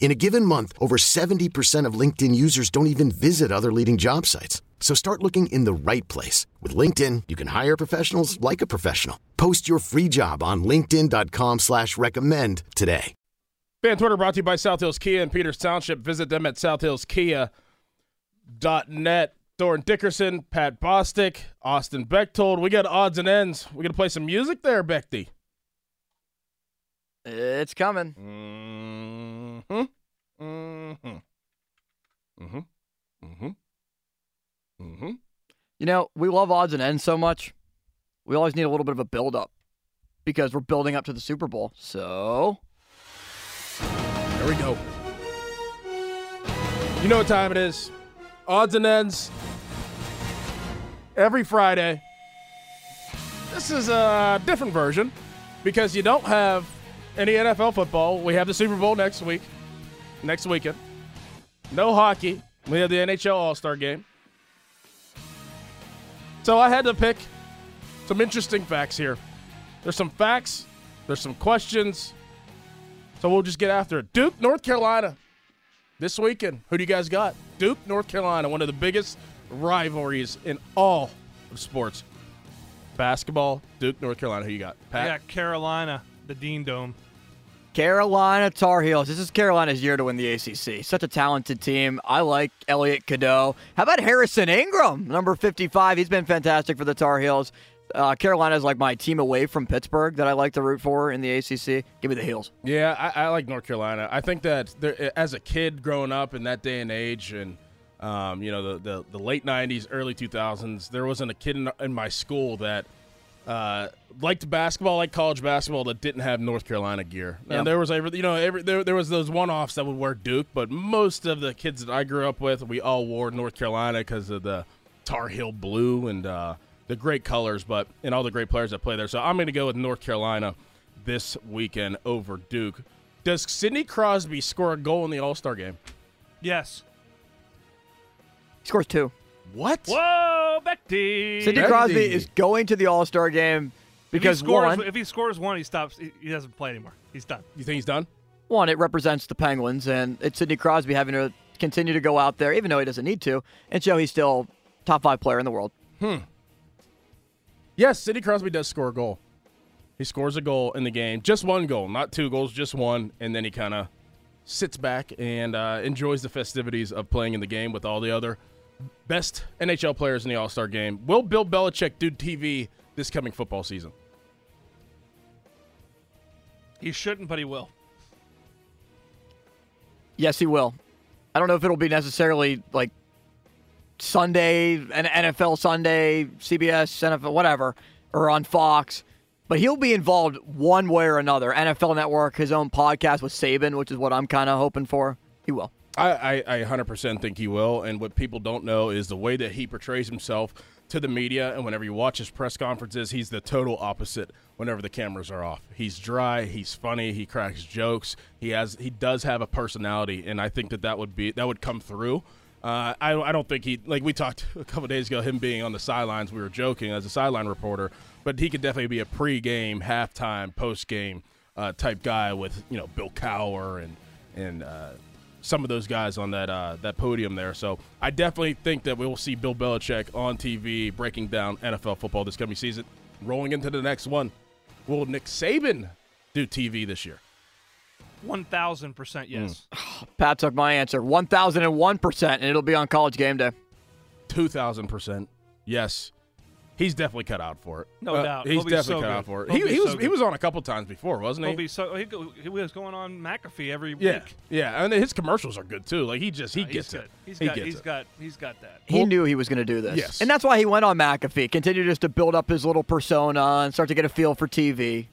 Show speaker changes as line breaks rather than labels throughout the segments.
In a given month, over 70% of LinkedIn users don't even visit other leading job sites. So start looking in the right place. With LinkedIn, you can hire professionals like a professional. Post your free job on linkedin.com slash recommend today.
Fan Twitter brought to you by South Hills Kia and Peters Township. Visit them at southhillskia.net. Dorin Dickerson, Pat Bostick, Austin Bechtold. We got odds and ends. We're going to play some music there, Bechty.
It's coming.
Mm-hmm. Mm-hmm. Mm-hmm. Mm-hmm. Mm-hmm.
You know, we love odds and ends so much. We always need a little bit of a build up because we're building up to the Super Bowl. So,
There we go. You know what time it is? Odds and ends. Every Friday. This is a different version because you don't have any NFL football. We have the Super Bowl next week, next weekend. No hockey. We have the NHL All Star game. So I had to pick some interesting facts here. There's some facts, there's some questions. So we'll just get after it. Duke, North Carolina. This weekend, who do you guys got? Duke, North Carolina, one of the biggest rivalries in all of sports. Basketball, Duke, North Carolina. Who you got? Pat.
got Carolina, the Dean Dome.
Carolina Tar Heels. This is Carolina's year to win the ACC. Such a talented team. I like Elliot Cadeau. How about Harrison Ingram, number 55? He's been fantastic for the Tar Heels. Uh, Carolina's like my team away from Pittsburgh that I like to root for in the ACC. Give me the Heels.
Yeah, I, I like North Carolina. I think that there, as a kid growing up in that day and age, and um, you know the, the the late '90s, early 2000s, there wasn't a kid in, in my school that uh, liked basketball, like college basketball, that didn't have North Carolina gear.
Yeah.
And there was every, you know, every there, there was those one-offs that would wear Duke, but most of the kids that I grew up with, we all wore North Carolina because of the Tar Heel blue and uh, the great colors, but and all the great players that play there. So I'm going to go with North Carolina this weekend over Duke. Does Sidney Crosby score a goal in the All Star game?
Yes.
He scores two.
What?
Whoa, Becky.
Sidney
Bendy.
Crosby is going to the All Star game because
if he scores,
one,
if he scores one, he stops. He, he doesn't play anymore. He's done.
You think he's done?
one, it represents the Penguins, and it's Sidney Crosby having to continue to go out there, even though he doesn't need to, and show he's still top five player in the world. Hmm.
Yes, Sidney Crosby does score a goal. He scores a goal in the game, just one goal, not two goals, just one, and then he kind of sits back and uh, enjoys the festivities of playing in the game with all the other best NHL players in the All Star game. Will Bill Belichick do TV this coming football season?
He shouldn't, but he will.
Yes, he will. I don't know if it'll be necessarily like Sunday, an NFL Sunday, CBS, NFL, whatever, or on Fox, but he'll be involved one way or another. NFL Network, his own podcast with Saban, which is what I'm kind of hoping for. He will.
I, I, I 100% think he will. And what people don't know is the way that he portrays himself to the media. And whenever you watch his press conferences, he's the total opposite whenever the cameras are off. He's dry. He's funny. He cracks jokes. He has he does have a personality. And I think that that would be that would come through. Uh, I, I don't think he like we talked a couple days ago him being on the sidelines. We were joking as a sideline reporter, but he could definitely be a pre-game, halftime, post-game uh, type guy with you know Bill Cowher and and uh, some of those guys on that uh, that podium there. So I definitely think that we will see Bill Belichick on TV breaking down NFL football this coming season. Rolling into the next one, will Nick Saban do TV this year?
One thousand percent yes.
Pat took my answer 1,001%, and it'll be on college game day.
Two thousand percent, yes. He's definitely cut out for it.
No
Uh,
doubt.
He's definitely
so
cut
good.
out for it.
He'll
He,
be
he
so
was he was on a couple times before, wasn't he?
He'll be so he, go, he was going on McAfee every
yeah,
week.
yeah, and his commercials are good too. Like he just he
Uh,
gets
good.
it.
He's
he
got
gets
he's
it.
got he's got that.
He knew he was going to do this.
Yes.
And that's why he went on McAfee, continued just to build up his little persona and start to get a feel for TV.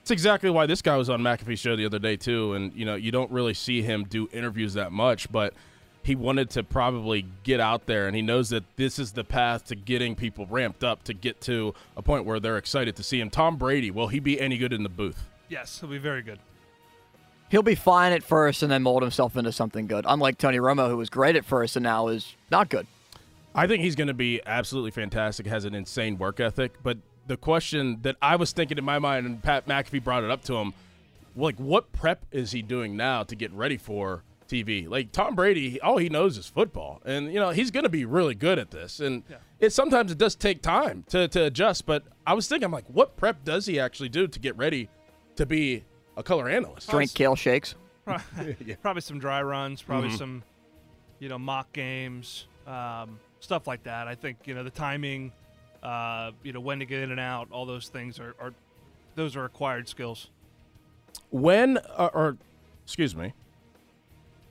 It's exactly why this guy was on McAfee's show the other day too, and you know you don't really see him do interviews that much, but he wanted to probably get out there, and he knows that this is the path to getting people ramped up to get to a point where they're excited to see him. Tom Brady, will he be any good in the booth?
Yes, he'll be very good.
He'll be fine at first and then mold himself into something good. Unlike Tony Romo, who was great at first and now is not good.
I think he's going to be absolutely fantastic. Has an insane work ethic. But the question that I was thinking in my mind, and Pat McAfee brought it up to him, like, what prep is he doing now to get ready for TV? Like Tom Brady, all he knows is football, and you know he's going to be really good at this. And it sometimes it does take time to to adjust. But I was thinking, I'm like, what prep does he actually do to get ready to be a color analyst?
Drink kale shakes.
Probably some dry runs, probably
Mm-hmm.
some, you know, mock games, um, stuff like that. I think you know the timing, uh, you know, when to get in and out, all those things are, are those are acquired skills.
when uh, or excuse me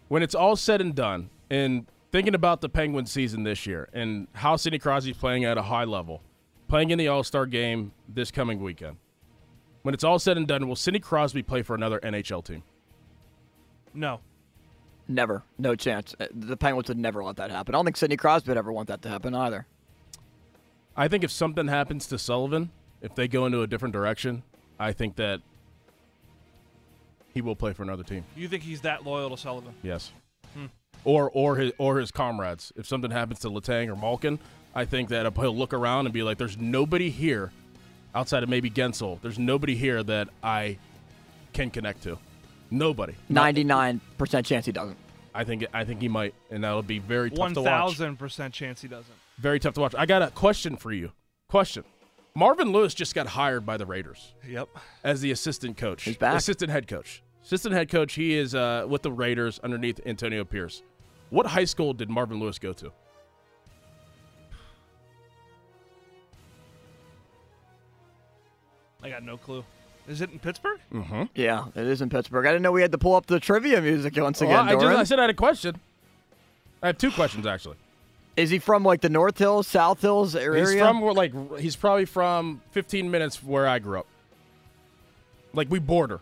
when it's all said and done and thinking about the penguin season this year and how sidney crosby's playing at a high level playing in the all-star game this coming weekend when it's all said and done will sidney crosby play for another nhl team
No,
Never. No chance. Uh, The Penguins would never let that happen. I don't think Sidney Crosby would ever want that to happen either.
i think if something happens to sullivan if they go into a different direction i think that he will play for another team
you think he's that loyal to Sullivan?
Yes. Hmm. Or or his or his comrades. If something happens to Letang or Malkin, I think that he'll look around and be like, "There's nobody here, outside of maybe Guentzel. There's nobody here that I can connect to. Nobody.
Ninety-nine percent chance he doesn't.
I think I think he might, and that'll be very tough
One
to watch.
thousand percent chance he doesn't.
Very tough to watch. I got a question for you. Question. Marvin Lewis just got hired by the Raiders
Yep.
as the assistant coach.
He's back.
Assistant head coach. Assistant head coach. He is uh, with the Raiders underneath Antonio Pierce. What high school did Marvin Lewis go to?
I got no clue. Is it in Pittsburgh?
Yeah, it is in Pittsburgh. I didn't know we had to pull up the trivia music once
Well,
again.
I, just,
Dorin.
I said I had a question. I have two questions actually.
Is he from like the North Hills, South Hills area?
He's from like he's probably from 15 minutes where I grew up. Like we border.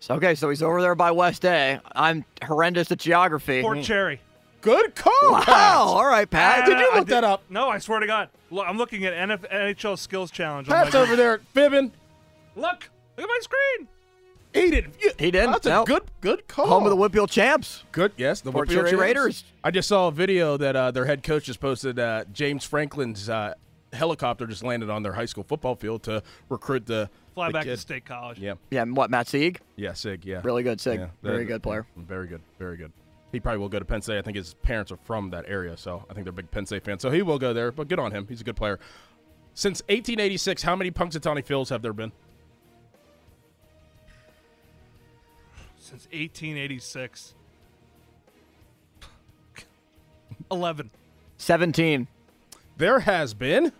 So, okay, so he's over there by West A. I'm horrendous at geography.
Fort Cherry.
Good call.
wow,
Pat.
all right, Pat.
Did you
I
look that up?
No, I swear to God. Look, I'm looking at NF- NHL Skills Challenge. on my
Pat's over there fibbing.
Look, look at my screen.
He didn't.
He didn't.
That's a
Nope.
good good call.
Home of the Whitfield champs.
Good. Yes, the
Fort
Whitfield
Cherry
Champs.
Raiders.
I just saw a video that uh, their head coach just posted. Uh, James Franklin's uh, helicopter just landed on their high school football field to recruit the
Fly
the
back to. State College.
Yeah,
Yeah, and what, Matt Sieg?
yeah, Sig. Yeah,
Really good, Sig.
Yeah,
Very good player.
Mm, very good. Very good. He probably will go to Penn State. I think his parents are from that area, so I think they're big Penn State fans. So he will go there. But good on him. He's a good player. Since 1886, how many Punxsutawney Phils have there been?
Since 1886. 11.
17.
There has been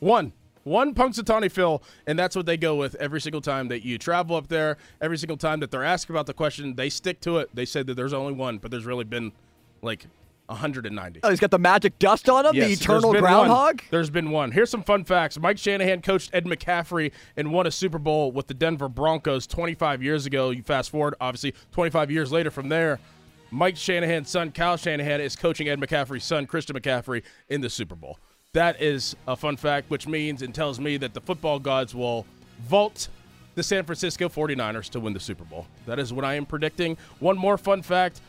one. One Punxsutawney Phil, and that's what they go with every single time that you travel up there. Every single time that they're asked about the question, they stick to it. They said that there's only one, but there's really been like 190.
Oh, he's got the magic dust on him,
Yes,
the eternal
been
groundhog.
One. There's been one. Here's some fun facts. Mike Shanahan coached Ed McCaffrey and won a Super Bowl with the Denver Broncos 25 years ago. You fast forward, obviously, 25 years later from there, Mike Shanahan's son, Kyle Shanahan, is coaching Ed McCaffrey's son, Christian McCaffrey, in the Super Bowl. That is a fun fact, which means and tells me that the football gods will vault the San Francisco 49ers to win the Super Bowl. That is what I am predicting. One more fun fact.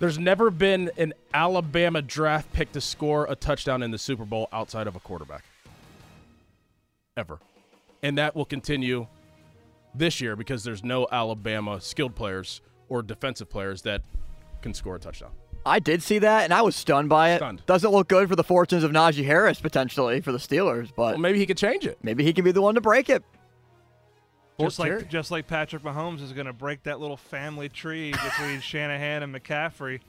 There's never been an Alabama draft pick to score a touchdown in the Super Bowl outside of a quarterback. Ever. And that will continue this year because there's no Alabama skilled players or defensive players that can score a touchdown.
I did see that, and I was stunned by it.
Stunned.
Doesn't look good for the fortunes of Najee Harris potentially for the Steelers, but
Well, maybe he could change it.
maybe he can be the one to break it.
Just
Fort
like
Terry.
just like Patrick Mahomes is going to break that little family tree between Shanahan and McCaffrey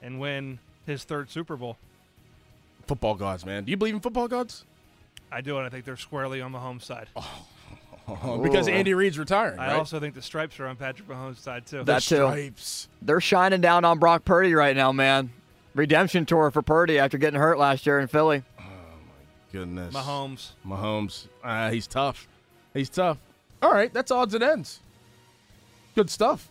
and win his third Super Bowl.
football gods, man. Do you believe in football gods?
I do, and I think they're squarely on Mahomes' side. Oh.
because Andy Reid's retiring.
I
right?
also think the stripes are on Patrick Mahomes' side too.
The
That too.
stripes.
They're shining down on Brock Purdy right now, man. Redemption tour for Purdy after getting hurt last year in Philly.
Oh my goodness.
Mahomes.
Mahomes. Uh, he's tough. He's tough. All right, that's odds and ends. Good stuff.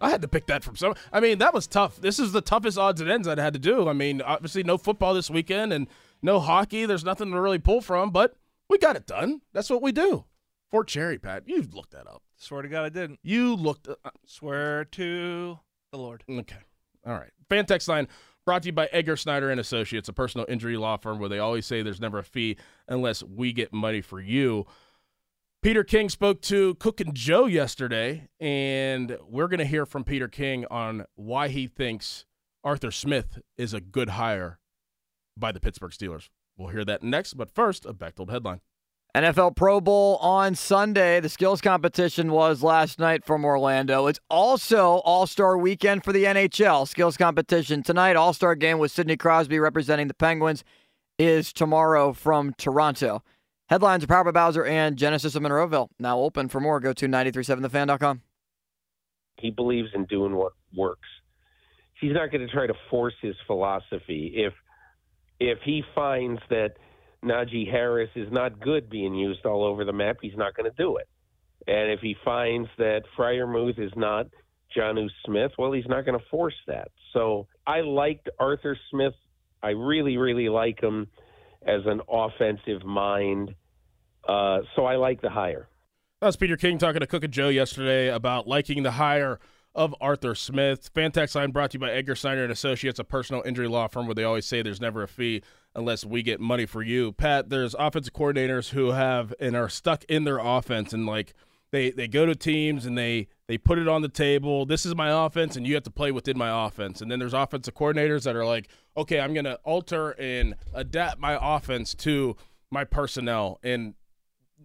I had to pick that from some. I mean, that was tough. This is the toughest odds and ends I'd had to do. I mean, obviously, no football this weekend and no hockey. There's nothing to really pull from, but we got it done. That's what we do. Fort Cherry, Pat. You looked that up.
Swear to God, I didn't.
You looked. Uh,
Swear to the Lord.
Okay. All right. Fan text line brought to you by Edgar Snyder and Associates, a personal injury law firm where they always say there's never a fee unless we get money for you. Peter King spoke to Cook and Joe yesterday, and we're going to hear from Peter King on why he thinks Arthur Smith is a good hire by the Pittsburgh Steelers. We'll hear that next, but first, a Bechtold headline.
NFL Pro Bowl on Sunday. The skills competition was last night from Orlando. It's also All Star weekend for the NHL. Skills competition tonight. All Star game with Sidney Crosby representing the Penguins is tomorrow from Toronto. Headlines are powered by Bowser and Genesis of Monroeville. Now open for more. Go to 937thefan.com.
He believes in doing what works. He's not going to try to force his philosophy. If if he finds that Najee Harris is not good being used all over the map, he's not going to do it. And if he finds that Freiermuth is not Jonnu Smith, well, he's not going to force that. So I liked Arthur Smith. I really, really like him as an offensive mind. Uh, so I like the hire.
That was Peter King talking to Cook and Joe yesterday about liking the hire of Arthur Smith. Fantex line brought to you by Edgar Snyder and Associates, a personal injury law firm where they always say there's never a fee unless we get money for you. Pat, there's offensive coordinators who have and are stuck in their offense and like they they go to teams and they they put it on the table. This is my offense and you have to play within my offense. And then there's offensive coordinators that are like, "Okay, I'm going to alter and adapt my offense to my personnel." And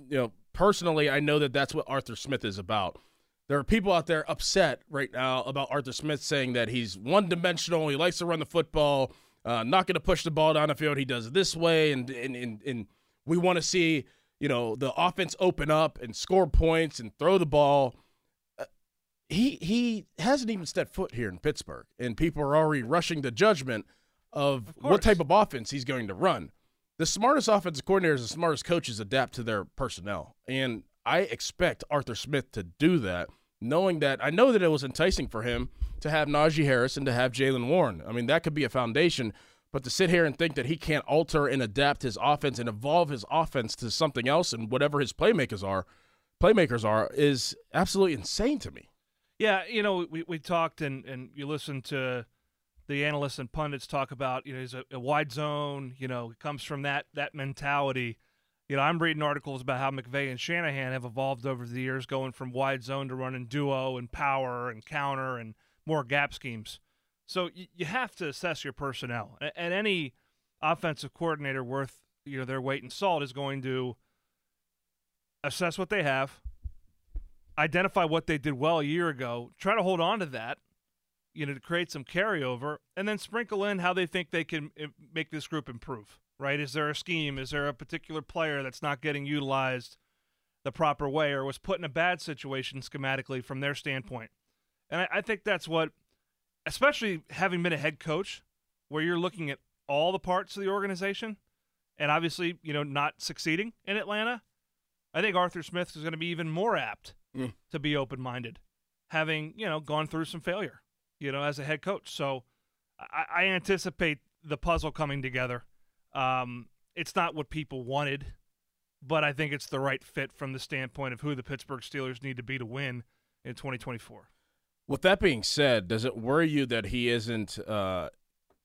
you know, personally, I know that that's what Arthur Smith is about. There are people out there upset right now about Arthur Smith saying that he's one dimensional. He likes to run the football, uh, not going to push the ball down the field. He does it this way, and and and, and we want to see you know the offense open up and score points and throw the ball. Uh, he he hasn't even stepped foot here in Pittsburgh, and people are already rushing to judgment of,
Of
what type of offense he's going to run. The smartest offensive coordinators, the smartest coaches adapt to their personnel, and I expect Arthur Smith to do that, knowing that I know that it was enticing for him to have Najee Harris and to have Jaylen Warren. I mean, that could be a foundation, but to sit here and think that he can't alter and adapt his offense and evolve his offense to something else and whatever his playmakers are, playmakers are, is absolutely insane to me.
Yeah, you know, we, we talked and, and you listened to the analysts and pundits talk about, you know, he's a, a wide zone, you know, comes from that that mentality. You know, I'm reading articles about how McVay and Shanahan have evolved over the years, going from wide zone to running duo and power and counter and more gap schemes. So you, you have to assess your personnel, A- and any offensive coordinator worth you know their weight in salt is going to assess what they have, identify what they did well a year ago, try to hold on to that, you know, to create some carryover, and then sprinkle in how they think they can make this group improve. Right? Is there a scheme? Is there a particular player that's not getting utilized the proper way, or was put in a bad situation schematically from their standpoint? And I, I think that's what, especially having been a head coach, where you're looking at all the parts of the organization, and obviously, you know, not succeeding in Atlanta. I think Arthur Smith is going to be even more apt
Mm.
to be open minded, having, you know, gone through some failure, you know, as a head coach. So I, I anticipate the puzzle coming together. Um, it's not what people wanted, but I think it's the right fit from the standpoint of who the Pittsburgh Steelers need to be to win in 2024.
With that being said, does it worry you that he isn't uh,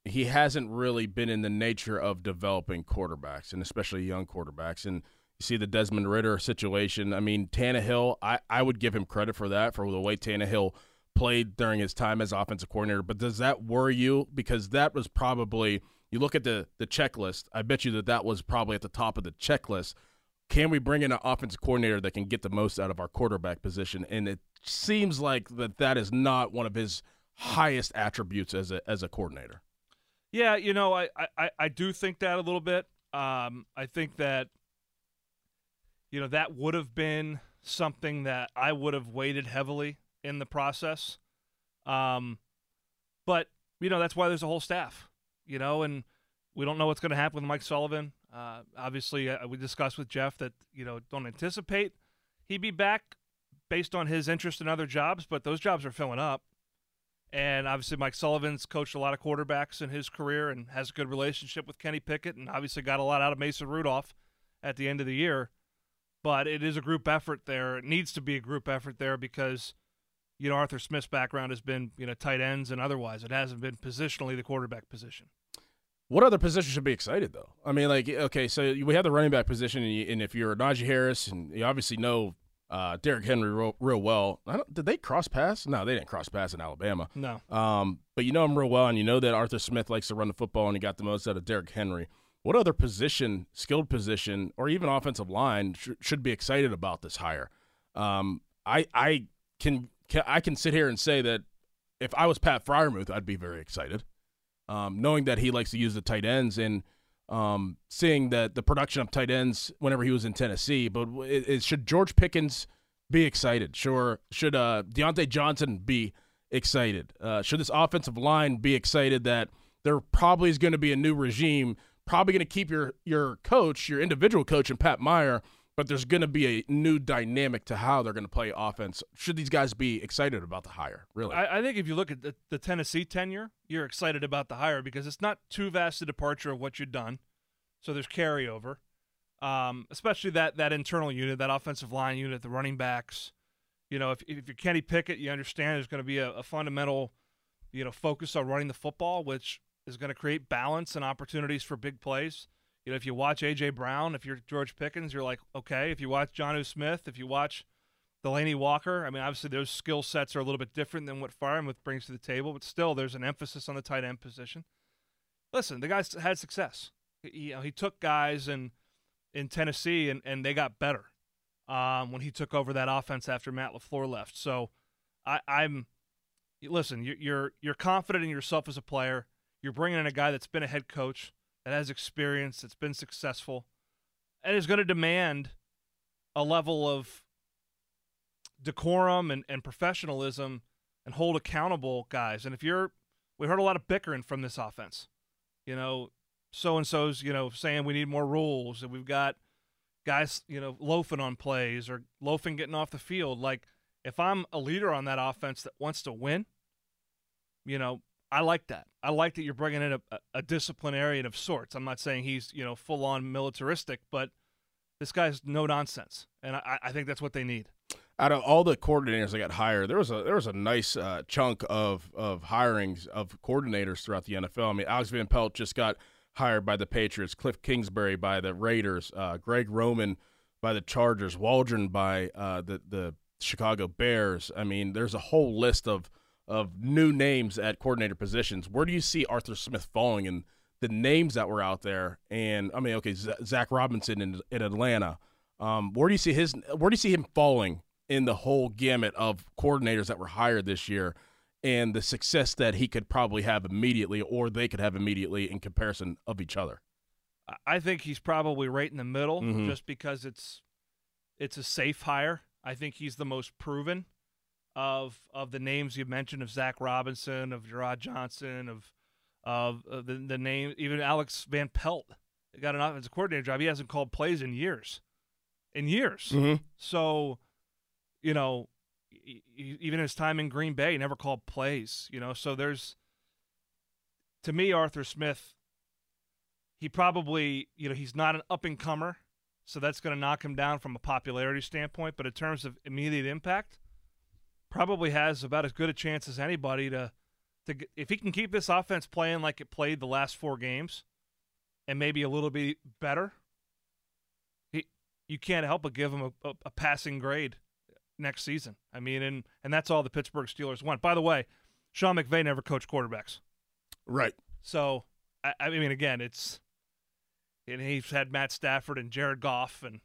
he hasn't really been in the nature of developing quarterbacks and especially young quarterbacks and you see the Desmond Ridder situation. I mean, Tannehill, I, I would give him credit for that, for the way Tannehill played during his time as offensive coordinator. But does that worry you? Because that was probably, you look at the, the checklist, I bet you that that was probably at the top of the checklist. Can we bring in an offensive coordinator that can get the most out of our quarterback position? And it seems like that that is not one of his highest attributes as a, as a coordinator.
Yeah, you know, I, I, I do think that a little bit. Um, I think that, you know, that would have been something that I would have weighted heavily in the process. Um, but, you know, that's why there's a whole staff, you know, and we don't know what's going to happen with Mike Sullivan. Uh, obviously, uh, we discussed with Jeff that, you know, don't anticipate he'd be back based on his interest in other jobs, but those jobs are filling up. And obviously, Mike Sullivan's coached a lot of quarterbacks in his career and has a good relationship with Kenny Pickett, and obviously got a lot out of Mason Rudolph at the end of the year. But it is a group effort there. It needs to be a group effort there because, you know, Arthur Smith's background has been, you know, tight ends and otherwise. It hasn't been positionally the quarterback position.
What other position should be excited though? I mean, like, okay, so we have the running back position, and, you, and if you're Najee Harris, and you obviously know uh, Derrick Henry real, real well. did they cross pass? No, they didn't cross pass in Alabama.
No.
Um, but you know him real well, and you know that Arthur Smith likes to run the football, and he got the most out of Derrick Henry. What other position, skilled position, or even offensive line sh- should be excited about this hire? Um, I I can, can I can sit here and say that if I was Pat Freiermuth, I'd be very excited, um, knowing that he likes to use the tight ends and um, seeing that the production of tight ends whenever he was in Tennessee. But it, it, should George Pickens be excited? Sure. Should uh, Diontae Johnson be excited? Uh, should this offensive line be excited that there probably is going to be a new regime, probably going to keep your your coach, your individual coach, and Pat Meyer but there's going to be a new dynamic to how they're going to play offense. Should these guys be excited about the hire? Really,
I, I think if you look at the, the, Tennessee tenure, you're excited about the hire because it's not too vast a departure of what you've done, so there's carryover. Um, especially that that internal unit, that offensive line unit, the running backs. You know, if if you're Kenny Pickett, you understand there's going to be a, a fundamental, you know, focus on running the football, which is going to create balance and opportunities for big plays you know, if you watch AJ Brown, if you're George Pickens, you're like, okay. If you watch Jonnu Smith, if you watch Delanie Walker, I mean, obviously those skill sets are a little bit different than what Freiermuth brings to the table, but still, there's an emphasis on the tight end position. Listen, the guys had success. He, you know, he took guys in in Tennessee and, and they got better um, when he took over that offense after Matt LaFleur left. So I, I'm listen, you're you're confident in yourself as a player. You're bringing in a guy that's been a head coach that has experience, that's been successful, and is going to demand a level of decorum and, and professionalism and hold accountable guys. And if you're, we heard a lot of bickering from this offense. You know, so and so's, you know, saying we need more rules, and we've got guys, you know, loafing on plays or loafing getting off the field. Like, if I'm a leader on that offense that wants to win, you know, I like that. I like that you're bringing in a, a disciplinarian of sorts. I'm not saying he's you know full on militaristic, but this guy's no nonsense, and I, I think that's what they need.
Out of all the coordinators that got hired, there was a there was a nice uh, chunk of of hirings of coordinators throughout the NFL. I mean, Alex Van Pelt just got hired by the Patriots, Cliff Kingsbury by the Raiders, uh, Greg Roman by the Chargers, Waldron by uh, the the Chicago Bears. I mean, there's a whole list of of new names at coordinator positions. Where do you see Arthur Smith falling in the names that were out there? And I mean, okay, Zach Robinson in, in Atlanta. Um, where do you see his? Where do you see him falling in the whole gamut of coordinators that were hired this year, and the success that he could probably have immediately, or they could have immediately in comparison of each other?
I think he's probably right in the middle, mm-hmm. just because it's it's a safe hire. I think he's the most proven of of the names you mentioned of Zach Robinson, of Jerrod Johnson, of of uh, the the name even Alex Van Pelt got an offensive coordinator job. He hasn't called plays in years, in years.
Mm-hmm.
So, you know, even his time in Green Bay, he never called plays. You know, so there's to me Arthur Smith. He probably, you know, he's not an up and comer, so that's going to knock him down from a popularity standpoint. But in terms of immediate impact, probably has about as good a chance as anybody to to if he can keep this offense playing like it played the last four games and maybe a little bit better he you can't help but give him a, a, a passing grade next season. I mean and and that's all the pittsburgh steelers want. By the way sean mcvay never coached quarterbacks.
Right.
So i, I mean again it's and he's had matt stafford and jared goff and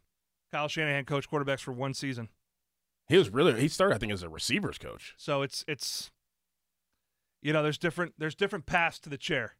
kyle shanahan coached quarterbacks for one season
he was really he started I think as a receivers coach.
So it's it's you know there's different there's different paths to the chair.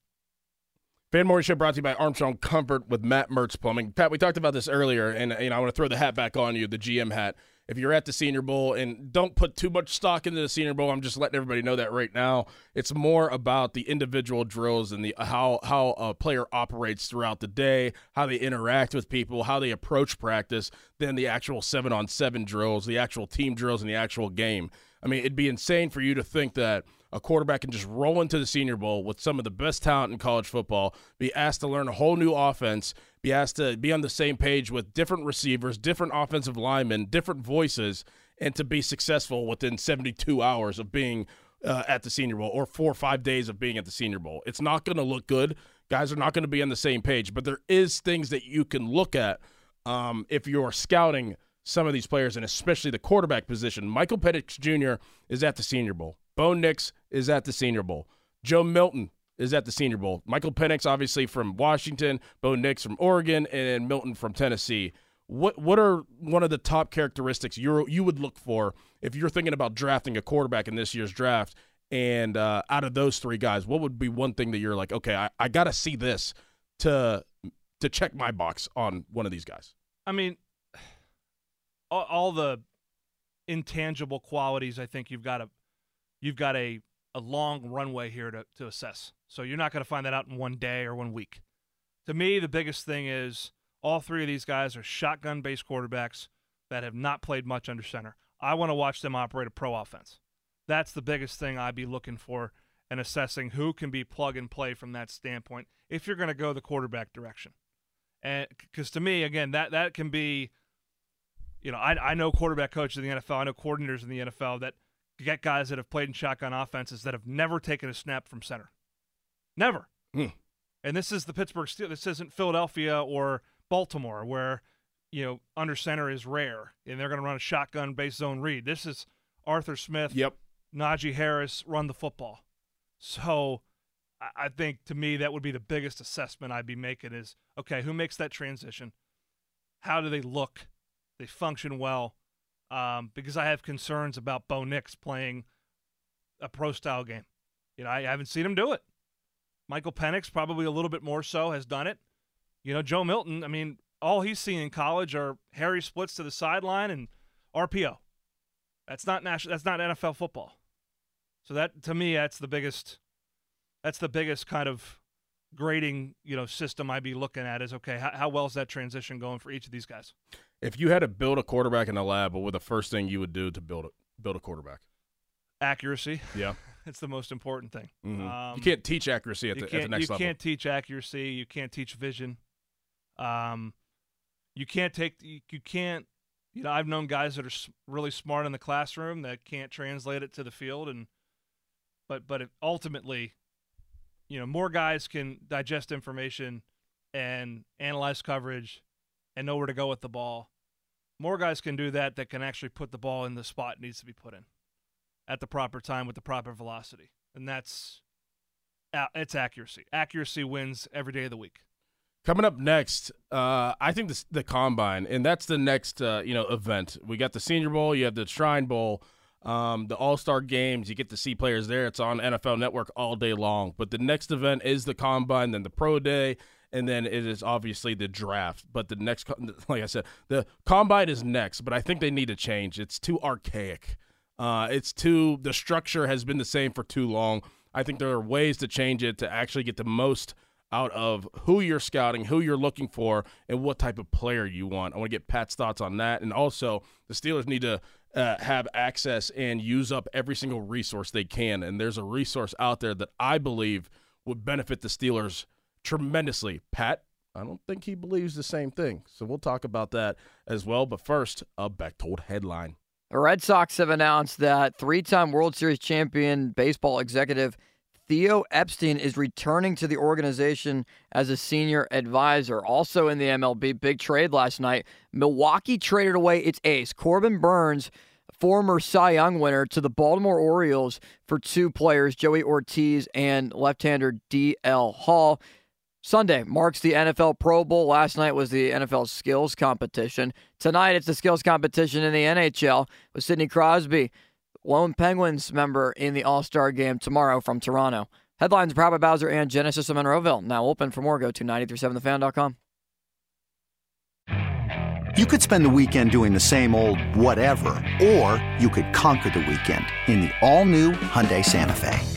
Fan Morning Show brought to you by Armstrong Comfort with Matt Mertz Plumbing. Pat, we talked about this earlier, and you know, I want to throw the hat back on you, the GM hat. If you're at the Senior Bowl, and don't put too much stock into the Senior Bowl, I'm just letting everybody know that right now. It's more about the individual drills and the how how a player operates throughout the day, how they interact with people, how they approach practice, than the actual seven on seven drills, the actual team drills, and the actual game. I mean, it'd be insane for you to think that a quarterback can just roll into the Senior Bowl with some of the best talent in college football, be asked to learn a whole new offense, be asked to be on the same page with different receivers, different offensive linemen, different voices, and to be successful within 72 hours of being uh, at the Senior Bowl or four or five days of being at the Senior Bowl. It's not going to look good. Guys are not going to be on the same page, but there is things that you can look at um, if you're scouting some of these players, and especially the quarterback position. Michael Penix Jr. is at the Senior Bowl. Bo Nix is at the Senior Bowl. Joe Milton is at the Senior Bowl. Michael Penix, obviously from Washington, Bo Nix from Oregon, and Milton from Tennessee. What what are one of the top characteristics you you would look for if you're thinking about drafting a quarterback in this year's draft? And uh, out of those three guys, what would be one thing that you're like, okay, I, I got to see this to to check my box on one of these guys?
I mean, all, all the intangible qualities I think you've got to you've got a, a long runway here to, to assess. So you're not going to find that out in one day or one week. To me, the biggest thing is all three of these guys are shotgun based quarterbacks that have not played much under center. I want to watch them operate a pro offense. That's the biggest thing I'd be looking for and assessing who can be plug and play from that standpoint if you're going to go the quarterback direction. And because to me, again, that that can be, you know, I, I know quarterback coaches in the NFL, I know coordinators in the NFL that get guys that have played in shotgun offenses that have never taken a snap from center. Never.
Mm.
And this is the Pittsburgh Steelers. This isn't Philadelphia or Baltimore where, you know, under center is rare and they're going to run a shotgun based zone read. This is Arthur Smith.
Yep.
Najee Harris run the football. So I think to me that would be the biggest assessment I'd be making is okay, who makes that transition? How do they look? They function well um, because I have concerns about Bo Nix playing a pro style game. You know, I haven't seen him do it. Michael Penix, probably a little bit more so, has done it. You know, Joe Milton, I mean, all he's seen in college are Harry splits to the sideline and RPO. That's not national. That's not NFL football. So that to me, that's the biggest. That's the biggest kind of grading you know system I'd be looking at is okay. How, how well is that transition going for each of these guys?
If you had to build a quarterback in the lab, what would the first thing you would do to build it? Build a quarterback.
Accuracy.
Yeah,
it's the most important thing.
mm-hmm.
Um,
you can't teach accuracy at the, at the next
you
level.
You can't teach accuracy. You can't teach vision. Um, you can't take. You, you can't. You know, I've known guys that are really smart in the classroom that can't translate it to the field, and but but it, ultimately, you know, more guys can digest information and analyze coverage and know where to go with the ball. More guys can do that that can actually put the ball in the spot it needs to be put in at the proper time with the proper velocity, and that's it's accuracy. Accuracy wins every day of the week.
Coming up next, uh, I think this, the combine, and that's the next uh, you know event. We got the Senior Bowl, you have the Shrine Bowl, um, the All Star Games. You get to see players there. It's on NFL Network all day long. But the next event is the combine, then the Pro Day, and then it is obviously the draft. But the next, like I said, the combine is next. But I think they need to change. It's too archaic. Uh, it's too. The structure has been the same for too long. I think there are ways to change it to actually get the most out of who you're scouting, who you're looking for, and what type of player you want. I want to get Pat's thoughts on that. And also, the Steelers need to uh, have access and use up every single resource they can. And there's a resource out there that I believe would benefit the Steelers tremendously. Pat, I don't think he believes the same thing. So we'll talk about that as well. But first, a Bechtold headline.
The Red Sox have announced that three time World Series champion baseball executive Theo Epstein is returning to the organization as a senior advisor. Also in the MLB, big trade last night. Milwaukee traded away its ace, Corbin Burnes, former Cy Young winner, to the Baltimore Orioles for two players, Joey Ortiz and left hander D.L. Hall. Sunday marks the NFL Pro Bowl. Last night was the NFL skills competition. Tonight it's the skills competition in the NHL with Sidney Crosby, lone Penguins member in the All Star game tomorrow from Toronto. Headlines powered by Bowser and Genesis of Monroeville. Now open for more. Go to 937thefan.com.
You could spend the weekend doing the same old whatever, or you could conquer the weekend in the all-new Hyundai Santa Fe.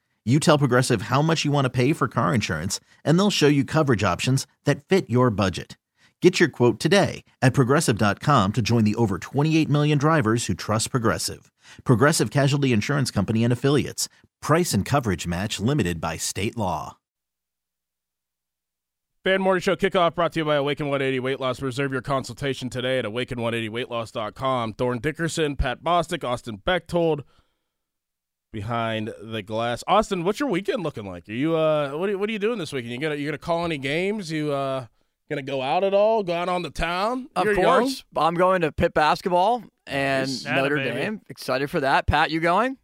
You tell Progressive how much you want to pay for car insurance, and they'll show you coverage options that fit your budget. Get your quote today at progressive.com to join the over 28 million drivers who trust Progressive. Progressive Casualty Insurance Company and Affiliates. Price and coverage match limited by state law.
Fan Morning Show kickoff brought to you by Awaken 180 Weight Loss. Reserve your consultation today at awaken180weightloss.com. Dorin Dickerson, Pat Bostick, Austin Bechtold behind the glass. Austin, what's your weekend looking like? Are you uh what are, what are you doing this weekend? You gonna you gonna call any games? You uh gonna go out at all? Go out on the town?
Of
You're
course. I'm going to Pitt basketball and
Nice.
Atta
Notre
baby.
Dame. Excited for that. Pat, you going?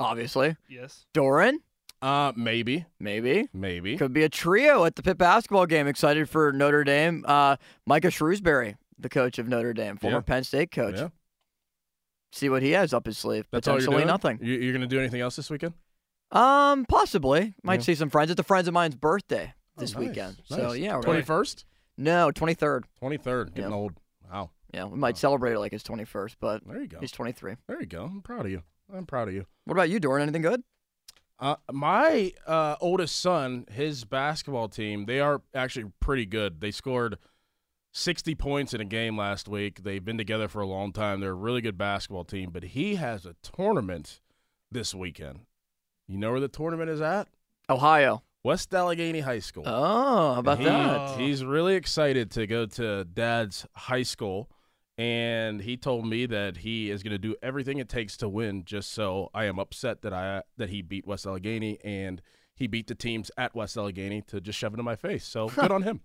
Obviously.
Yes.
Dorin. Uh maybe.
maybe.
Maybe.
Could be a trio at the Pitt basketball game. Excited for Notre Dame. Uh, Micah Shrewsberry, the coach of Notre Dame, former
Yeah.
Penn State coach.
Yeah.
See what he has up his sleeve.
That's
Potentially nothing.
You, you're gonna do anything else this weekend?
Um, possibly. Might
Yeah.
see some friends. It's a friends of mine's birthday this
Oh, nice.
weekend.
Nice.
So yeah,
Twenty first?
No, twenty third.
Twenty third. Getting
Yeah.
old. Wow.
Yeah, we might celebrate it like it's twenty first, but
There you go.
he's twenty three.
There you go. I'm proud of you. I'm proud of you.
What about you, Dorin? Anything good?
Uh, my uh, oldest son, his basketball team, they are actually pretty good. They scored 60 points in a game last week. They've been together for a long time. They're a really good basketball team, but he has a tournament this weekend. You know where the tournament is at?
Ohio.
West Allegheny High School.
Oh, how about
He-
that? Oh.
He's really excited to go to dad's high school, and he told me that he is going to do everything it takes to win. Just so I am upset that I that he beat West Allegheny and he beat the teams at West Allegheny to just shove it in my face. So good on him.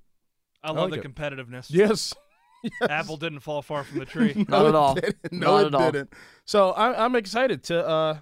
I love
like
the
it.
competitiveness.
Yes.
Apple didn't fall far from the tree.
Not at all.
Didn't. No,
Not
it
at all.
didn't. So I, I'm excited to uh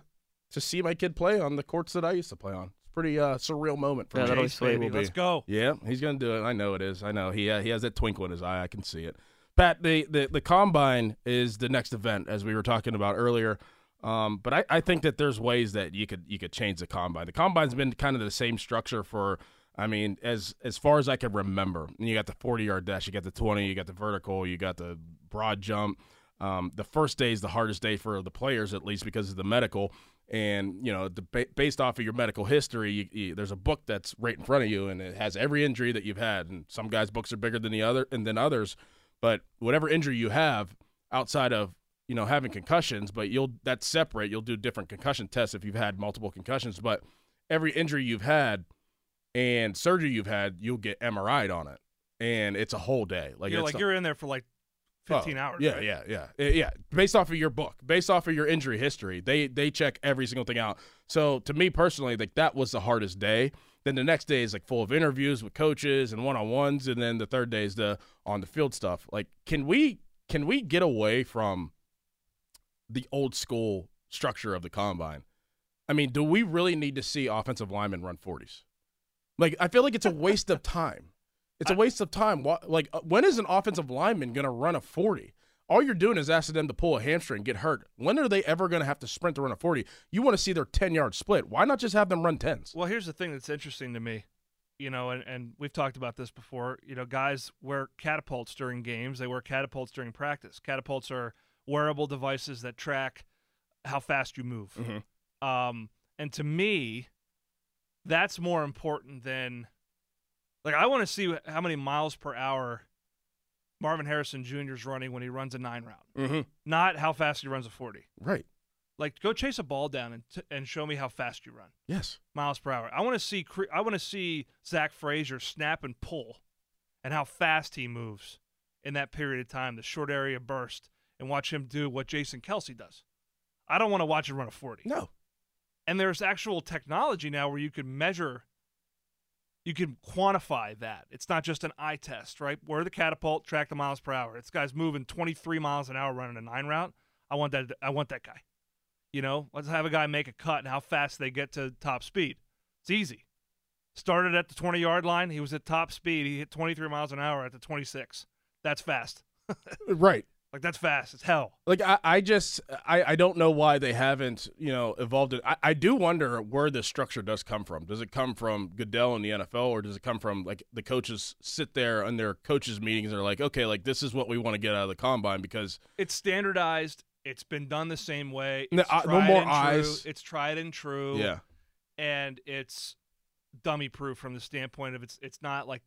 to see my kid play on the courts that I used to play on. It's a pretty uh, surreal moment for
Yeah,
me.
that'll be
Chase, baby, let's go.
Yeah, he's gonna do it. I know it is. I know he uh, he has that twinkle in his eye. I can see it. Pat, the the, the combine is the next event, as we were talking about earlier. Um, but I, I think that there's ways that you could you could change the combine. The combine's been kind of the same structure for. I mean, as as far as I can remember, you got the 40 yard dash, you got the 20, you got the vertical, you got the broad jump. Um, the first day is the hardest day for the players, at least because of the medical. And you know, the, based off of your medical history, you, you, there's a book that's right in front of you, and it has every injury that you've had. And some guys' books are bigger than the other, and than others. But whatever injury you have, outside of you know having concussions, but you'll that's separate. You'll do different concussion tests if you've had multiple concussions. But every injury you've had and surgery you've had, you'll get MRI'd on it, and it's a whole day. Like
you're like
not-
you're in there for like
Oh,
15 hours.
Yeah,
right?
yeah, yeah, Uh, yeah. Based off of your book, based off of your injury history, they they check every single thing out. So to me personally, like that was the hardest day. Then the next day is like full of interviews with coaches and one on ones, and then the third day is the on the field stuff. Like, can we can we get away from the old school structure of the combine? I mean, do we really need to see offensive linemen run forties? Like, I feel like it's a waste of time. It's a waste of time. Like, uh, when is an offensive lineman going to run a 40? All you're doing is asking them to pull a hamstring, get hurt. When are they ever going to have to sprint to run a 40? You want to see their 10 yard split. Why not just have them run 10s?
Well, here's the thing that's interesting to me, you know, and, and we've talked about this before. You know, guys wear catapults during games, they wear catapults during practice. Catapults are wearable devices that track how fast you move.
Mhm.
Um, and to me, that's more important than like I want to see how many miles per hour Marvin Harrison Jr. is running when he runs a nine route,
Mm-hmm.
not how fast he runs a 40.
Right.
Like, go chase a ball down and, t- and show me how fast you run.
Yes.
miles per hour. I want to see cre- I want to see Zach Frazier snap and pull, and how fast he moves in that period of time, the short area burst, and watch him do what Jason Kelce does. I don't want to watch him run a forty.
No.
And there's actual technology now where you can measure, you can quantify that. It's not just an eye test, right? Where the catapult, track the miles per hour. This guy's moving 23 miles an hour running a nine route. I want that. I want that guy. You know, let's have a guy make a cut and how fast they get to top speed. It's easy. Started at the 20 yard line. He was at top speed. He hit 23 miles an hour at the 26. That's fast.
Right.
Like, that's fast. It's hell.
Like I, I just I, I don't know why they haven't you know evolved it. I, I do wonder where this structure does come from. Does it come from Goodell in the NFL, or does it come from like the coaches sit there in their coaches meetings and they're like, okay, like this is what we want to get out of the combine because
It's standardized. It's been done the same way.
No,
It's
uh, no
tried
more
and true.
eyes.
It's tried and true.
yeah,
and it's dummy proof from the standpoint of it's it's not like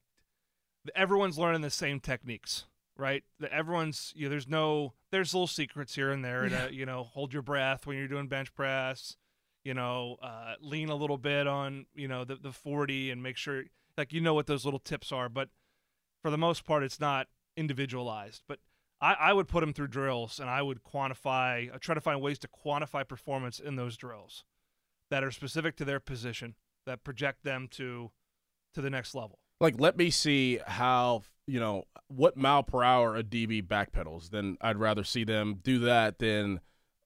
everyone's learning the same techniques right? The- everyone's you know, there's no there's little secrets here and there to you know hold your breath when you're doing bench press you know uh, lean a little bit on you know the, the 40 and make sure like you know what those little tips are but for the most part it's not individualized. But I, I would put them through drills and I would quantify I try to find ways to quantify performance in those drills that are specific to their position that project them to to the next level.
like let me see how you know what mile per hour a DB backpedals. Then I'd rather see them do that than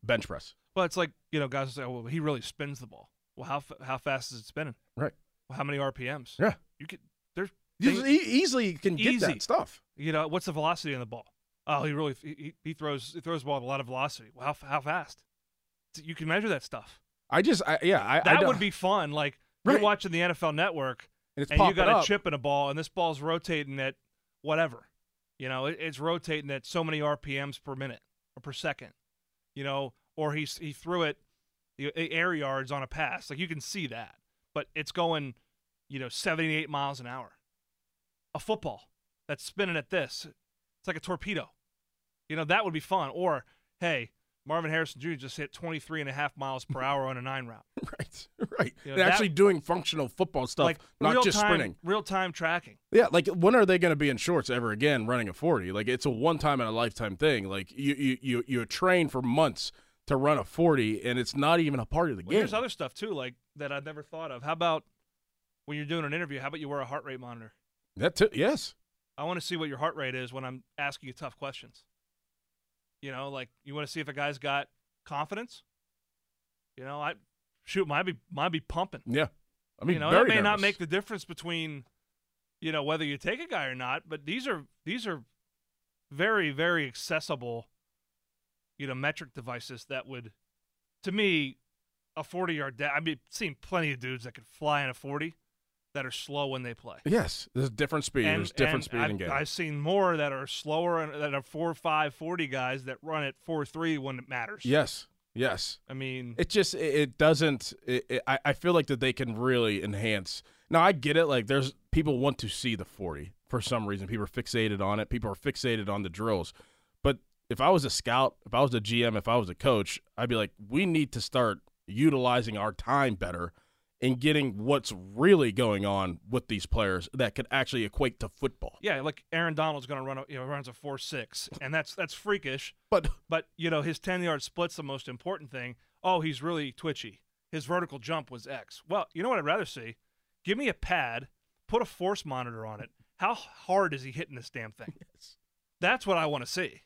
bench press.
Well, it's like you know, guys say, "Oh, well, he really spins the ball." Well, how how fast is it spinning?
Right.
Well, how many RPMs?
Yeah.
you could. There's
You e- easily can get
Easy.
that stuff.
you know, what's the velocity on the ball? Oh, he really he, he- throws he throws the ball with a lot of velocity. Well, how how fast? You can measure that stuff.
I just I, yeah I, I
That
don't-
would be fun. Like
Right.
you're watching the NFL Network
and it's
and you got a
up.
chip in a ball, and this ball's rotating at whatever. You know, it, it's rotating at so many RPMs per minute or per second. You know, or he's he threw it air yards on a pass. Like you can see that, but it's going, you know, 78 miles an hour. A football that's spinning at this, it's like a torpedo. You know, that would be fun. Or hey, Marvin Harrison Jr. just hit 23 and a half miles per hour on a nine route.
Right, right.
You know, that-
actually doing functional football stuff,
like
not just
time,
sprinting.
Real time tracking.
Yeah, like when are they going to be in shorts ever again running a 40? Like it's a one time in a lifetime thing. Like you you you you train for months to run a 40 and it's not even a part of the
Well,
game.
There's other stuff too, like that I'd never thought of. How about when you're doing an interview? How about you wear a heart rate monitor?
that too, yes.
I want to see what your heart rate is when I'm asking you tough questions. You know, like you want to see if a guy's got confidence. You know, I shoot might be might be pumping.
Yeah. I mean,
you know,
very
that may not make the difference between, you know, whether you take a guy or not. But these are these are very very accessible, you know, metric devices that would, to me, a forty yard. Da- I mean, seen plenty of dudes that could fly in a forty, that are slow when they play.
Yes, there's different speed.
And-
there's different speed
I've,
in game.
I've seen more that are slower and that are four five forty guys that run at four three when it matters.
yes, yes.
I mean,
It just it, it doesn't. It, it, I I feel like that they can really enhance. Now I get it. Like there's people want to see the 40 for some reason. People are fixated on it. People are fixated on the drills. But if I was a scout, if I was a GM, if I was a coach, I'd be like, we need to start utilizing our time better and getting what's really going on with these players that could actually equate to football.
yeah, like Aaron Donald's going to run, a, you know, runs a four six, and that's that's freakish.
But
But you know, his ten yard split's the most important thing. Oh, he's really twitchy. His vertical jump was X. Well, you know what I'd rather see? Give me a pad, put a force monitor on it. How hard is he hitting this damn thing? That's what I want to see.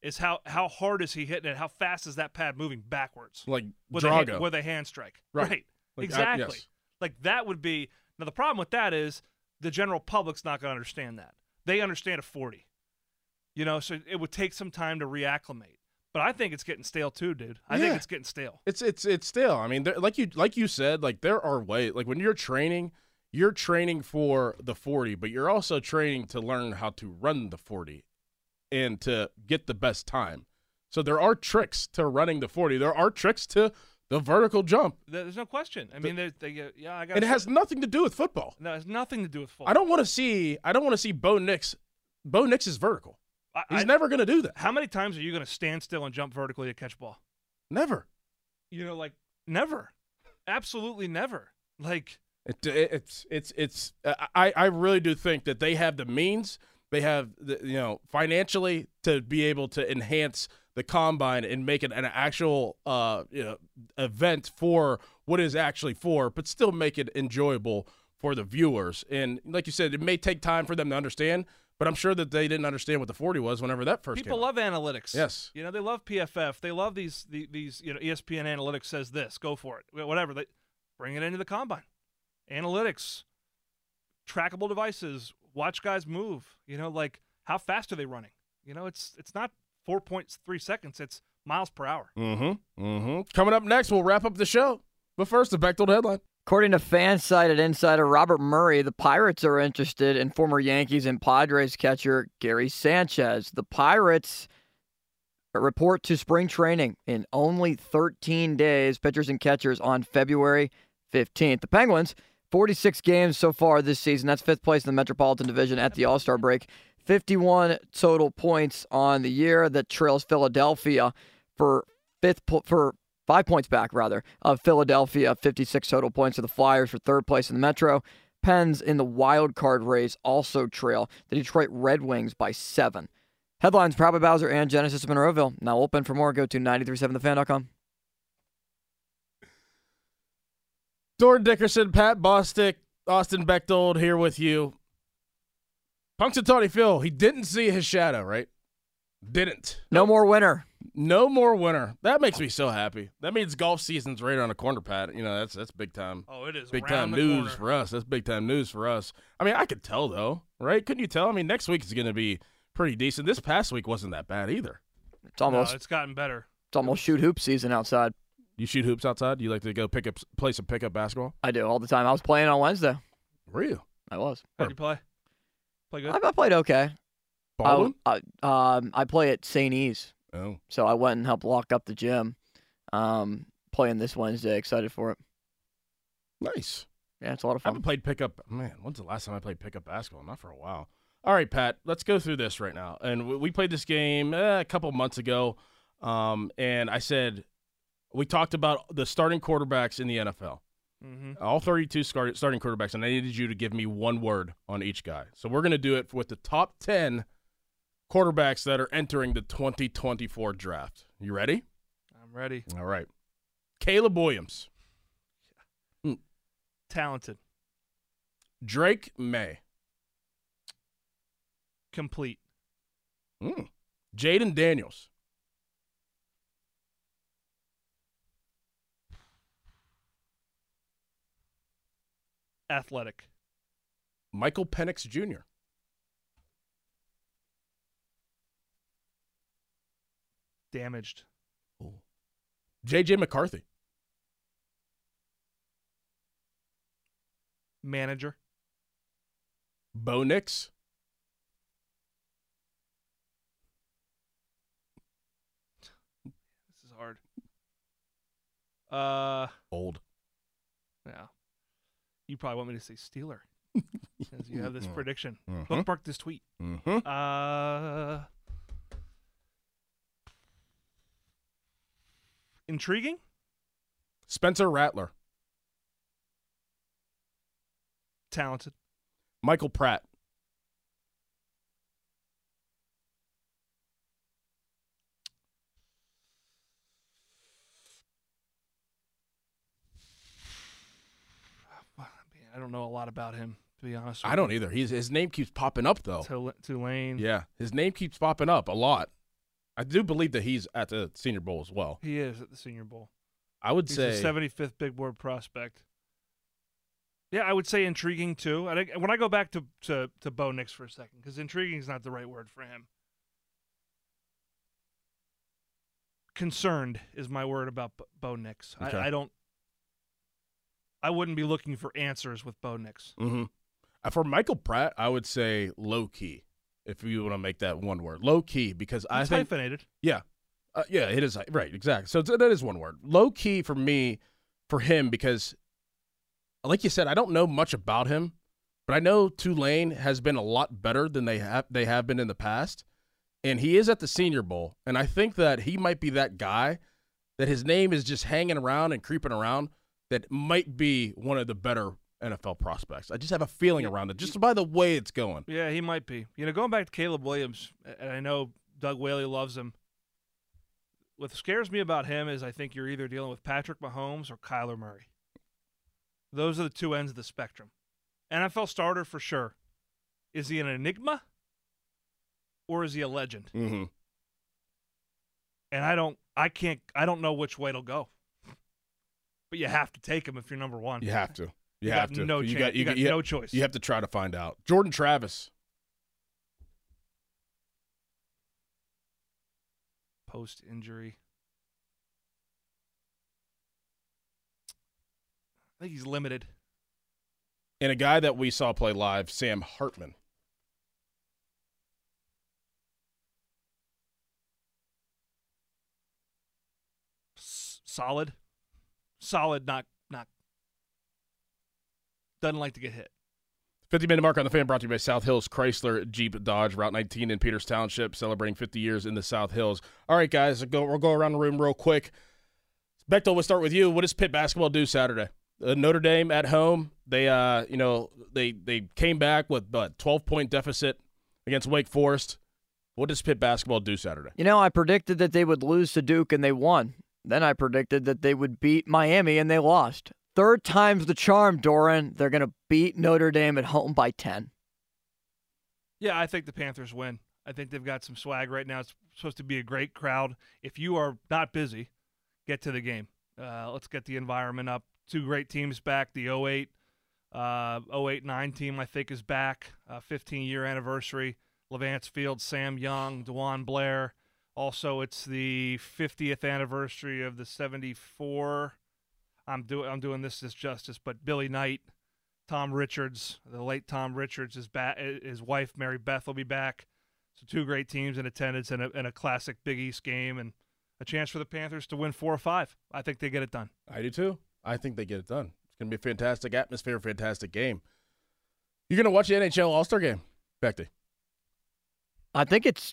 Is how how hard is he hitting it? How fast is that pad moving backwards
like
with a,
Drago,
with a hand strike?
Right. Like,
exactly.
yes.
Like that would be now. The problem with that is the general public's not going to understand that. They understand a forty. You know, so it would take some time to reacclimate. But I think it's getting stale too, dude. I
Yeah.
think it's getting stale.
It's it's it's still. I mean, there, like you like you said, like there are ways. Like when you're training, you're training for the 40, but you're also training to learn how to run the 40 and to get the best time. So there are tricks to running the 40. There are tricks to the vertical jump.
There's no question. I mean, they, they, yeah, I got.
It has nothing to do with football.
no, it has nothing to do with football.
I don't want to see I don't want to see Bo Nix. Bo Nix is vertical.
I,
He's
I-
never going to do that.
How many times are you going to stand still and jump vertically to catch ball?
Never.
You know, like never, absolutely never. Like
It, it, it's it's it's. I I really do think that they have the means. They have the you know financially to be able to enhance the combine and make it an actual uh you know event for what is actually for, but still make it enjoyable for the viewers. And like you said, it may take time for them to understand, but I'm sure that they didn't understand what the 40 was whenever that first
people
came. out.
love analytics.
Yes.
you know they love PFF. They love these the, these you know ESPN analytics says this. Go for it. Whatever. They bring it into the combine. Analytics, trackable devices. Watch guys move. You know, like how fast are they running? You know, it's it's not four point three seconds. It's miles per hour.
Mm-hmm. Mm-hmm. Coming up next, we'll wrap up the show. But first, the Bechtold headline.
According to fan FanSided insider Robert Murray, the Pirates are interested in former Yankees and Padres catcher Gary Sanchez. The Pirates report to spring training in only 13 days, pitchers and catchers on February 15th. The Penguins, 46 games so far this season. That's fifth place in the Metropolitan Division at the All Star break. 51 total points on the year that trails Philadelphia for fifth for five points back rather of Philadelphia, 56 total points to the Flyers for third place in the Metro. Pens in the wild card race also trail the Detroit Red Wings by seven. Headlines: Probably Bowser and Genesis of Monroeville now open for more. Go to 937thefan.com.
Dorin Dickerson, Pat Bostick, Austin Bechtold here with you. Punxsutawney Phil, he didn't see his shadow, right? Didn't.
No more winner.
No more winter. That makes me so happy. That means golf season's right on the corner, Pat. You know, that's that's big time.
Oh, it is
Big time news
corner.
for us. That's big time news for us. I mean, I could tell though, right? Couldn't you tell? I mean, next week is going to be pretty decent. This past week wasn't that bad either.
It's almost
no, it's gotten better.
it's almost shoot hoop season outside.
You shoot hoops outside? You like to go pick up, play some pickup basketball?
I do all the time. I was playing on Wednesday.
Were you?
I was.
How'd you play? Play good.
I, I played okay.
Baldwin?
I, I, um, I play at St. E's,
oh,
so I went and helped lock up the gym. Um, playing this Wednesday. Excited for it.
nice.
Yeah, it's a lot of fun.
I haven't played pickup. Man, when's the last time I played pickup basketball? Not for a while. All right, Pat, let's go through this right now. And we, we played this game eh, a couple months ago. Um, and I said we talked about the starting quarterbacks in the NFL.
mm-hmm.
all 32 start- starting quarterbacks, and I needed you to give me one word on each guy. So we're going to do it with the top 10 quarterbacks that are entering the 2024 draft. You ready?
I'm ready.
All right. Caleb Williams,
Talented.
Drake Maye,
Complete.
mm. Jayden Daniels,
Athletic.
Michael Penix Jr.,
Damaged. Ooh.
JJ McCarthy,
Manager.
Bo Nix,
This is hard. Uh,
old.
yeah. You probably want me to say Steeler. Because you have this prediction. Bookmark this tweet.
Mm-hmm.
Uh, intriguing.
Spencer Rattler,
Talented.
Michael Pratt,
Man, I don't know a lot about him to be honest.
I don't
you.
either. He's, his name keeps popping up, though.
Tul- Tulane.
Yeah, his name keeps popping up a lot. I do believe that he's at the Senior Bowl as well.
He is at the Senior Bowl.
I would
He's
say
75th big board prospect. Yeah, I would say intriguing too. I when I go back to to to Bo Nix for a second, because intriguing is not the right word for him. Concerned is my word about Bo- Bo Nix.
Okay.
I, I don't. I wouldn't be looking for answers with Bo Nix.
hmm Uh, for Michael Pratt, I would say low key. If you want to make that one word, low key, because I think
hyphenated.
yeah, uh, yeah, it is right, exactly. So that is one word, low key for me, for him, because like you said, I don't know much about him, but I know Tulane has been a lot better than they have they have been in the past, and he is at the Senior Bowl, and I think that he might be that guy that his name is just hanging around and creeping around that might be one of the better NFL prospects. I just have a feeling around it, just by the way it's going.
Yeah, he might be. You know, going back to Caleb Williams, and I know Doug Whaley loves him. What scares me about him is I think you're either dealing with Patrick Mahomes or Kyler Murray. Those are the two ends of the spectrum. NFL starter for sure. Is he an enigma or is he a legend?
Mm-hmm.
And I don't, I can't, I don't know which way it'll go. But you have to take him if you're number one.
You have to. You,
You
have
got
to.
no
you
chance.
got,
You got
you
no choice.
You have to try to find out. Jordan Travis.
Post injury. I think he's limited.
And a guy that we saw play live, Sam Hartman.
S- solid, solid. Not not. Doesn't like to get hit.
50 minute mark on the fan brought to you by South Hills Chrysler Jeep Dodge Route 19 in Peters Township, celebrating 50 years in the South Hills. All right, guys, go, we'll go around the room real quick. Bechtold, we'll start with you. What does Pitt basketball do Saturday? Uh, Notre Dame at home. They, uh, you know, they they came back with a 12 point deficit against Wake Forest. What does Pitt basketball do Saturday?
You know, I predicted that they would lose to Duke and they won. Then I predicted that they would beat Miami and they lost. Third time's the charm, Dorin. They're going to beat Notre Dame at home by 10.
Yeah, I think the Panthers win. I think they've got some swag right now. It's supposed to be a great crowd. If you are not busy, get to the game. Uh, let's get the environment up. Two great teams back. The 08, uh, 08 9 team, I think, is back. Uh, 15 year anniversary. Levance Field, Sam Young, DeJuan Blair. Also, it's the 50th anniversary of the 74. I'm doing I'm doing this as justice, but Billy Knight, Tom Richards, the late Tom Richards, is back. His wife Mary Beth will be back. So two great teams in attendance and a, and a classic Big East game, and a chance for the Panthers to win four or five. I think they get it done.
I do too. I think they get it done. It's going to be a fantastic atmosphere, fantastic game. You're going to watch the NHL All Star game, Becky.
I think it's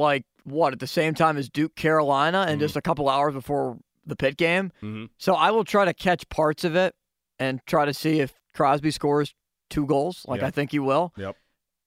like, what, at the same time as Duke Carolina and
Mhm.
just a couple hours before the Pitt game.
Mm-hmm.
So I will try to catch parts of it and try to see if Crosby scores two goals, like
Yep.
I think he will.
Yep.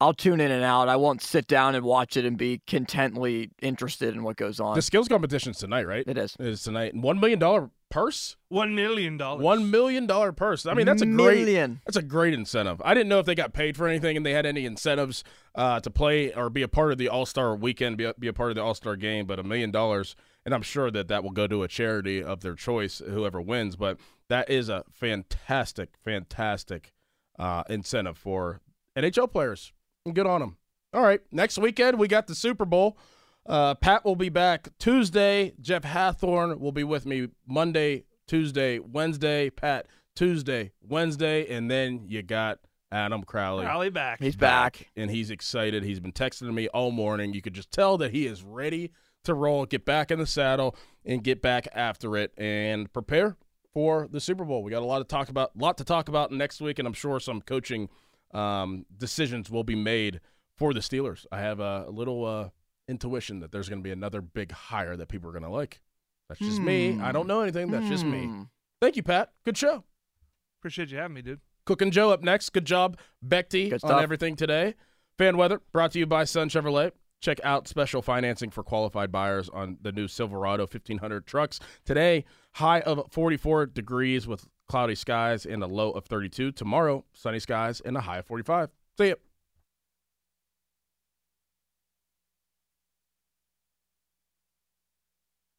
I'll tune in and out. I won't sit down and watch it and be contently interested in what goes on.
The skills competition's tonight, right?
it is.
It is tonight. And $1 million purse?
One million dollars.
One million dollar purse. I mean, that's a great that's a great incentive. I didn't know if they got paid for anything and they had any incentives uh, to play or be a part of the All Star weekend, be a, be a part of the All Star game. But a million dollars, and I'm sure that that will go to a charity of their choice, whoever wins. But that is a fantastic, fantastic uh, incentive for NHL players. Good on them. All right, next weekend we got the Super Bowl. Uh, Pat will be back Tuesday. Jeff Hathorn will be with me Monday, Tuesday, Wednesday. Pat Tuesday, Wednesday, and then you got Adam Crowley.
Crowley back.
He's back.
and he's excited. He's been texting me all morning. You could just tell that he is ready to roll, get back in the saddle, and get back after it, and prepare for the Super Bowl. We got a lot to talk about, lot to talk about next week, and I'm sure some coaching um, decisions will be made for the Steelers. I have a, a little uh, intuition that there's going to be another big hire that people are going to like. That's just me. I don't know anything. That's just me.
Hmm.
Thank you, Pat. Good show.
Appreciate you having me, dude.
Cook and Joe up next. Good job, Becky,
Good
on everything today. Fan weather brought to you by Sun Chevrolet. Check out special financing for qualified buyers on the new Silverado 1500 trucks. Today, high of 44 degrees with cloudy skies and a low of 32. Tomorrow, sunny skies and a high of 45. See ya.